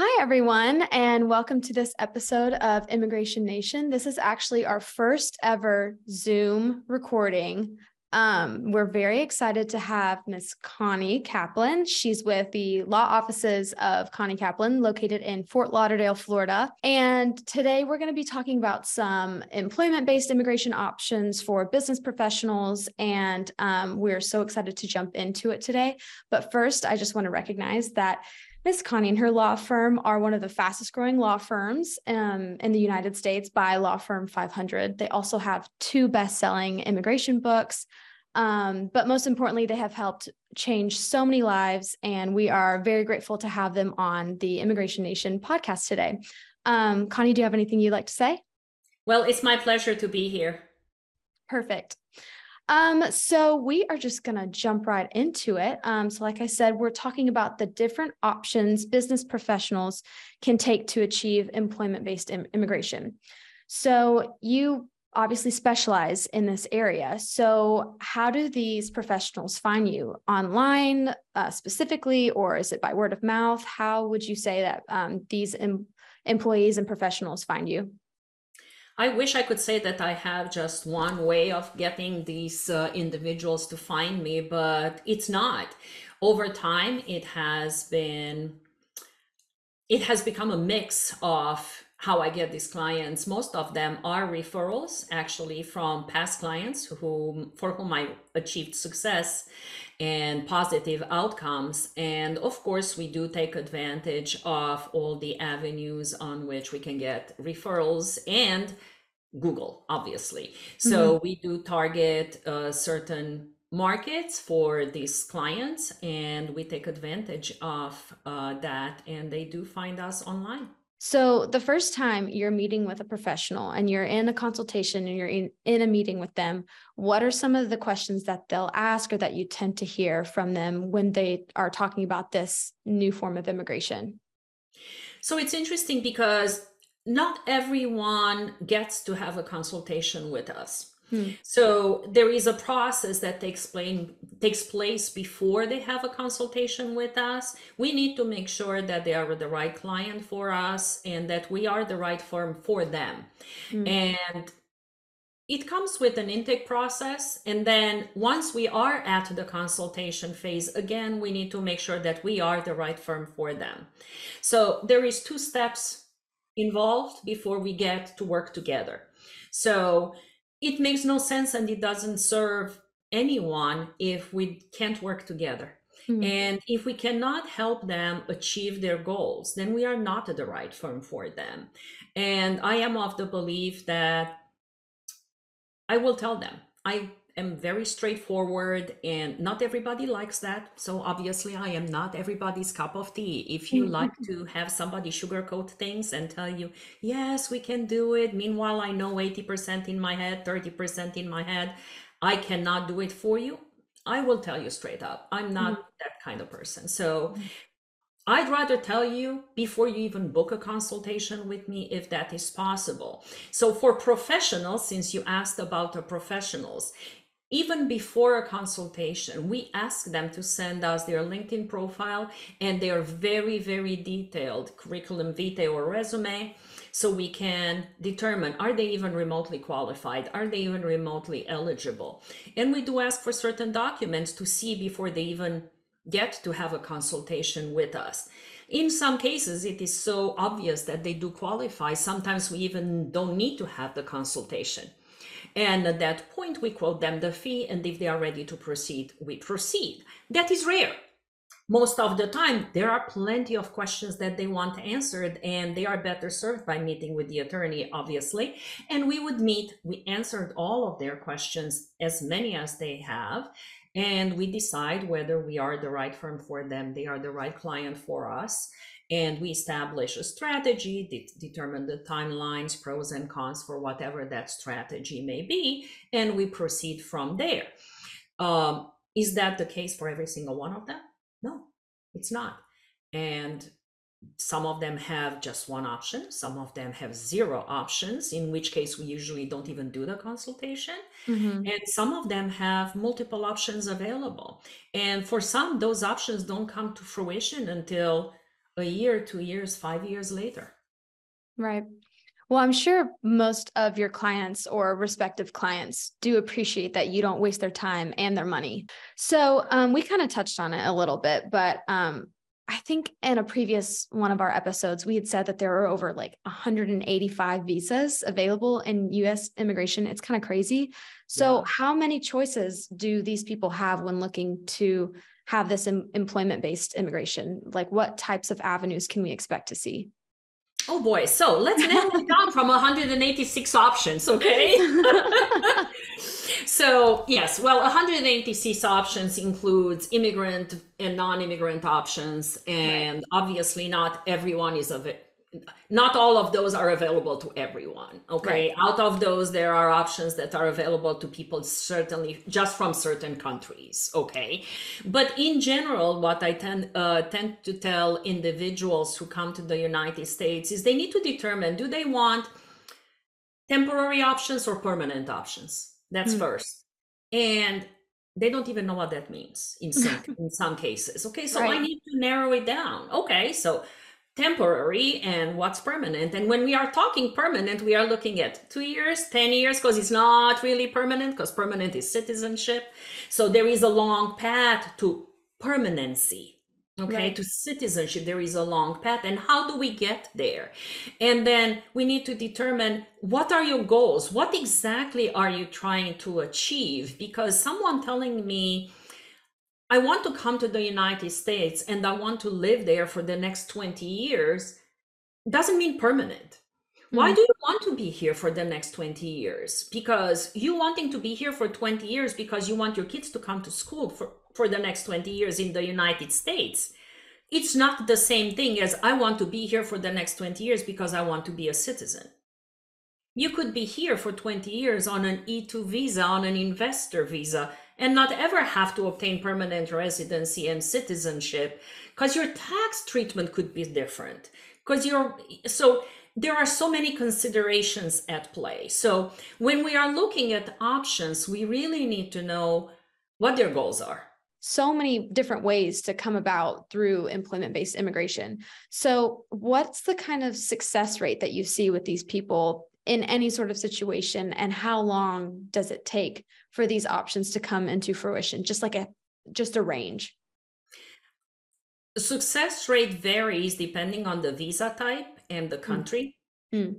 Hi, everyone, and welcome to this episode of Immigration Nation. This is actually our first ever Zoom recording. Um, we're very excited to have Miss Connie Kaplan. She's with the law offices of Connie Kaplan, located in Fort Lauderdale, Florida. And today we're going to be talking about some employment based immigration options for business professionals. And um, we're so excited to jump into it today. But first, I just want to recognize that Miss Connie and her law firm are one of the fastest growing law firms um, in the United States by Law Firm 500. They also have two best selling immigration books. Um, but most importantly, they have helped change so many lives. And we are very grateful to have them on the Immigration Nation podcast today. Um, Connie, do you have anything you'd like to say? Well, it's my pleasure to be here. Perfect. Um, so we are just going to jump right into it. Um, so, like I said, we're talking about the different options business professionals can take to achieve employment based Im- immigration. So, you obviously specialize in this area. So, how do these professionals find you online uh, specifically, or is it by word of mouth? How would you say that um, these em- employees and professionals find you? I wish I could say that I have just one way of getting these uh, individuals to find me, but it's not. Over time, it has been, it has become a mix of how I get these clients. Most of them are referrals, actually, from past clients who, for whom I achieved success and positive outcomes. And of course, we do take advantage of all the avenues on which we can get referrals and Google, obviously. So mm-hmm. we do target uh, certain markets for these clients and we take advantage of uh, that and they do find us online. So, the first time you're meeting with a professional and you're in a consultation and you're in, in a meeting with them, what are some of the questions that they'll ask or that you tend to hear from them when they are talking about this new form of immigration? So, it's interesting because not everyone gets to have a consultation with us. Hmm. So there is a process that takes place, takes place before they have a consultation with us. We need to make sure that they are the right client for us and that we are the right firm for them. Hmm. And it comes with an intake process. And then once we are at the consultation phase, again, we need to make sure that we are the right firm for them. So there is two steps involved before we get to work together. So it makes no sense and it doesn't serve anyone if we can't work together. Mm-hmm. And if we cannot help them achieve their goals, then we are not the right firm for them. And I am of the belief that I will tell them. I am very straightforward and not everybody likes that so obviously i am not everybody's cup of tea if you mm-hmm. like to have somebody sugarcoat things and tell you yes we can do it meanwhile i know 80% in my head 30% in my head i cannot do it for you i will tell you straight up i'm not mm-hmm. that kind of person so mm-hmm. I'd rather tell you before you even book a consultation with me if that is possible. So, for professionals, since you asked about the professionals, even before a consultation, we ask them to send us their LinkedIn profile and their very, very detailed curriculum vitae or resume so we can determine are they even remotely qualified? Are they even remotely eligible? And we do ask for certain documents to see before they even get to have a consultation with us. In some cases, it is so obvious that they do qualify. Sometimes we even don't need to have the consultation. And at that point, we quote them the fee, and if they are ready to proceed, we proceed. That is rare. Most of the time, there are plenty of questions that they want answered, and they are better served by meeting with the attorney, obviously. And we would meet, we answered all of their questions, as many as they have, and we decide whether we are the right firm for them, they are the right client for us and we establish a strategy, de- determine the timelines, pros and cons for whatever that strategy may be, and we proceed from there. Um, is that the case for every single one of them? No, it's not. And some of them have just one option, some of them have zero options, in which case we usually don't even do the consultation. Mm-hmm. And some of them have multiple options available. And for some, those options don't come to fruition until a year, two years, five years later. Right. Well, I'm sure most of your clients or respective clients do appreciate that you don't waste their time and their money. So um, we kind of touched on it a little bit, but um, I think in a previous one of our episodes, we had said that there are over like 185 visas available in US immigration. It's kind of crazy. So, yeah. how many choices do these people have when looking to have this employment based immigration? Like, what types of avenues can we expect to see? Oh boy. So let's narrow it down from 186 options, okay? so yes, well, 186 options includes immigrant and non-immigrant options, and right. obviously not everyone is of it not all of those are available to everyone okay right. out of those there are options that are available to people certainly just from certain countries okay but in general what i tend uh, tend to tell individuals who come to the united states is they need to determine do they want temporary options or permanent options that's mm. first and they don't even know what that means in some in some cases okay so right. i need to narrow it down okay so temporary and what's permanent. And when we are talking permanent, we are looking at two years, 10 years, because it's not really permanent, because permanent is citizenship. So there is a long path to permanency. Okay, right. to citizenship, there is a long path. And how do we get there? And then we need to determine what are your goals? What exactly are you trying to achieve? Because someone telling me, I want to come to the United States and I want to live there for the next 20 years doesn't mean permanent. Why hmm. do you want to be here for the next 20 years? Because you wanting to be here for 20 years because you want your kids to come to school for, for the next 20 years in the United States. It's not the same thing as I want to be here for the next 20 years because I want to be a citizen. You could be here for 20 years on an E2 visa, on an investor visa, and not ever have to obtain permanent residency and citizenship because your tax treatment could be different. Because you're so there are so many considerations at play. So when we are looking at options we really need to know what their goals are. So many different ways to come about through employment based immigration. So, what's the kind of success rate that you see with these people in any sort of situation and how long does it take for these options to come into fruition just like a just a range the success rate varies depending on the visa type and the mm. country mm.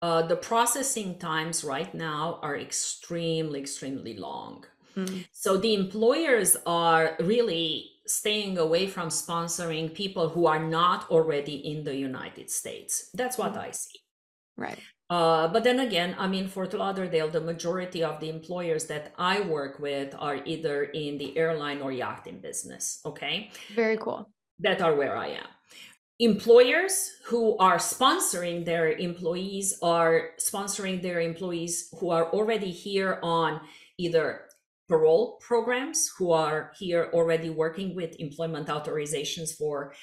uh, the processing times right now are extremely extremely long mm. so the employers are really staying away from sponsoring people who are not already in the united states that's what mm. i see right uh, but then again, I mean, Fort Lauderdale, the majority of the employers that I work with are either in the airline or yachting business. Okay. Very cool. That are where I am. Employers who are sponsoring their employees are sponsoring their employees who are already here on either parole programs, who are here already working with employment authorizations for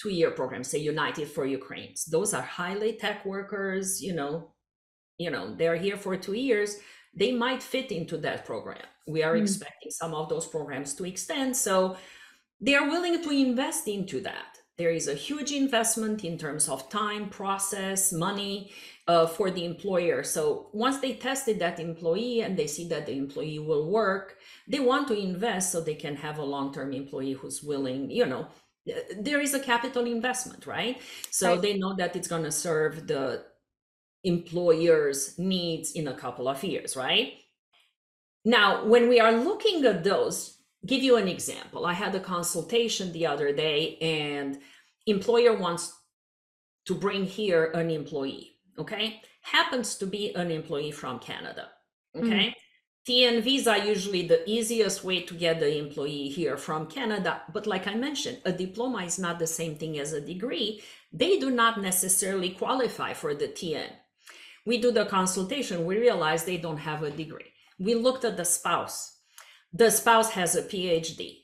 two year programs, say United for Ukrainians. Those are highly tech workers, you know, you know, they're here for two years. They might fit into that program. We are mm. expecting some of those programs to extend. So they are willing to invest into that. There is a huge investment in terms of time, process, money uh, for the employer. So once they tested that employee and they see that the employee will work, they want to invest so they can have a long term employee who's willing, you know, there is a capital investment, right? So right. they know that it's going to serve the employer's needs in a couple of years, right? Now, when we are looking at those, give you an example. I had a consultation the other day and employer wants to bring here an employee, okay? Happens to be an employee from Canada, okay? Mm. TN visa usually the easiest way to get the employee here from Canada, but like I mentioned, a diploma is not the same thing as a degree. They do not necessarily qualify for the TN. We do the consultation, we realize they don't have a degree. We looked at the spouse. The spouse has a PhD.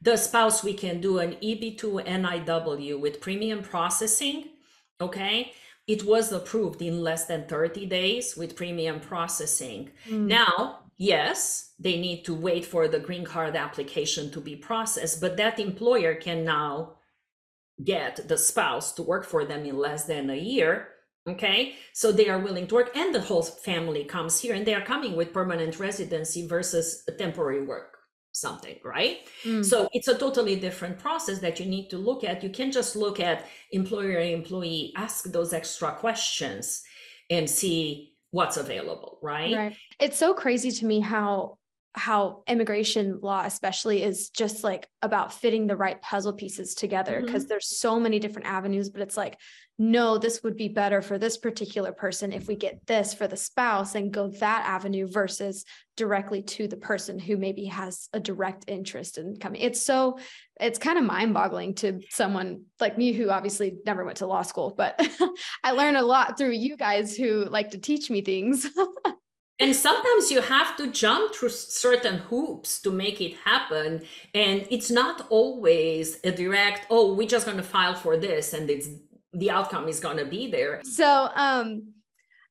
The spouse, we can do an EB2 NIW with premium processing. Okay. It was approved in less than 30 days with premium processing. Mm. Now, yes, they need to wait for the green card application to be processed, but that employer can now get the spouse to work for them in less than a year okay? So they are willing to work and the whole family comes here and they are coming with permanent residency versus a temporary work something right? Mm. so it's a totally different process that you need to look at. You can just look at employer employee ask those extra questions and see what's available right? Right. It's so crazy to me how how immigration law especially is just like about fitting the right puzzle pieces together because mm-hmm. there's so many different avenues but it's like no this would be better for this particular person if we get this for the spouse and go that avenue versus directly to the person who maybe has a direct interest in coming it's so it's kind of mind boggling to someone like me who obviously never went to law school but i learned a lot through you guys who like to teach me things and sometimes you have to jump through certain hoops to make it happen. And it's not always a direct oh we're just going to file for this and it's the outcome is going to be there. So um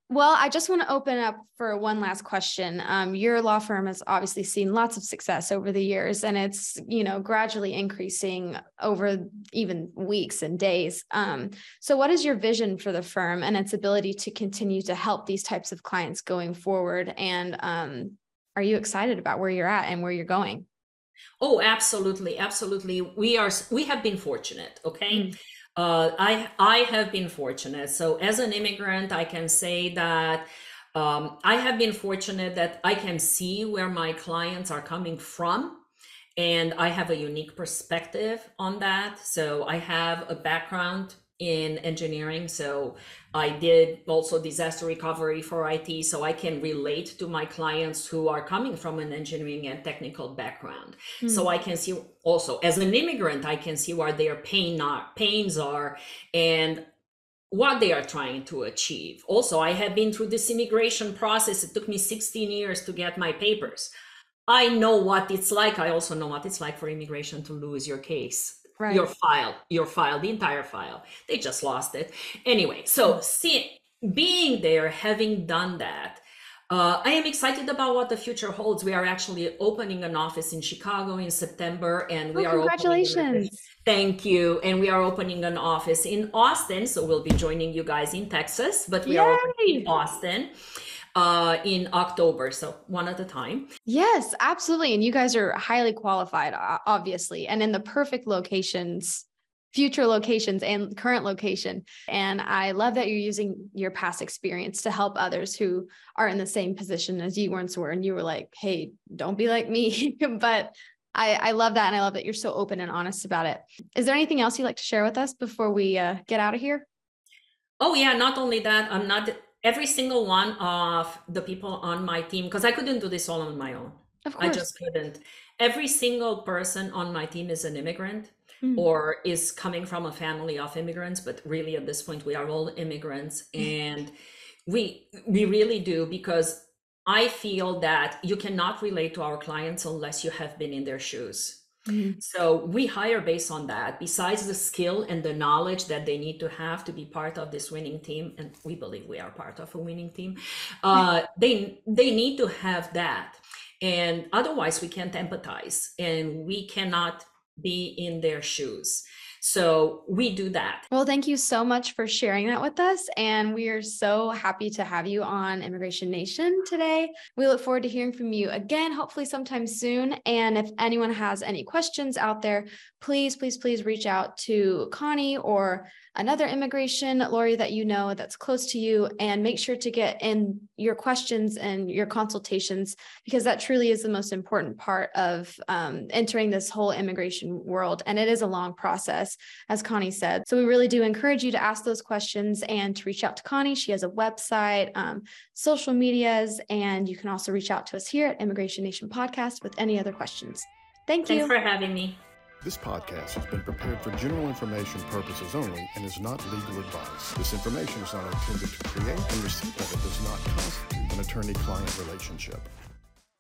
well, I just want to open up for one last question. Um, your law firm has obviously seen lots of success over the years, and it's you know gradually increasing over even weeks and days. Um, so, what is your vision for the firm and its ability to continue to help these types of clients going forward? And um, are you excited about where you're at and where you're going? Oh, absolutely, absolutely. We are. We have been fortunate. Okay. Mm uh, I I have been fortunate. So as an immigrant, I can say that um, I have been fortunate that I can see where my clients are coming from, and I have a unique perspective on that. So I have a background in engineering. So I did also disaster recovery for IT. So I can relate to my clients who are coming from an engineering and technical background. Mm. So I can see also as an immigrant, I can see where their pain are, pains are and what they are trying to achieve. Also, I have been through this immigration process. It took me 16 years to get my papers. I know what it's like. I also know what it's like for immigration to lose your case right. your file, your file, the entire file. They just lost it. Anyway, so see, being there, having done that, uh, I am excited about what the future holds. We are actually opening an office in Chicago in September, and we oh, are congratulations. Thank you. And we are opening an office in Austin, so we'll be joining you guys in Texas, but we Yay! are opening in Austin uh, in October. So one at a time. Yes, absolutely. And you guys are highly qualified, obviously, and in the perfect locations, future locations and current location. And I love that you're using your past experience to help others who are in the same position as you once were. And you were like, hey, don't be like me. but I, I love that. And I love that you're so open and honest about it. Is there anything else you'd like to share with us before we uh, get out of here? Oh, yeah. Not only that, I'm not every single one of the people on my team because i couldn't do this all on my own. I just couldn't. Every single person on my team is an immigrant mm. or is coming from a family of immigrants but really at this point we are all immigrants. And we we really do because i feel that you cannot relate to our clients unless you have been in their shoes Mm-hmm. So we hire based on that. Besides the skill and the knowledge that they need to have to be part of this winning team, and we believe we are part of a winning team, uh, they they need to have that, and otherwise we can't empathize and we cannot be in their shoes. So we do that. Well, thank you so much for sharing that with us. And we are so happy to have you on Immigration Nation today. We look forward to hearing from you again, hopefully sometime soon. And if anyone has any questions out there, please, please, please reach out to Connie or another immigration lawyer that you know that's close to you and make sure to get in your questions and your consultations because that truly is the most important part of um, entering this whole immigration world and it is a long process as connie said. So we really do encourage you to ask those questions and to reach out to connie. She has a website um, social medias and you can also reach out to us here at immigration nation podcast with any other questions. Thank you. thanks for having me. This podcast has been prepared for general information purposes only and is not legal advice. This information is not intended to create, and receipt of it does not constitute an attorney client relationship.